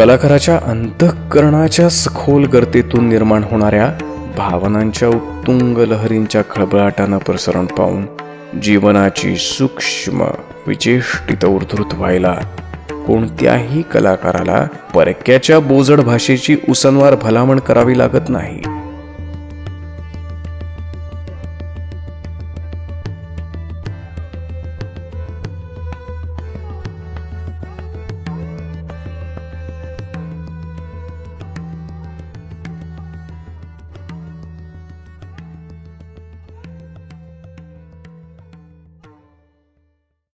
कलाकाराच्या अंतःकरणाच्या सखोल गर्तेतून निर्माण होणाऱ्या भावनांच्या उत्तुंग लहरींच्या खळबळाटानं प्रसरण पाहून जीवनाची सूक्ष्म विचेष्टित उद्धृत व्हायला कोणत्याही कलाकाराला परक्याच्या बोजड भाषेची उसनवार भलामण करावी लागत नाही.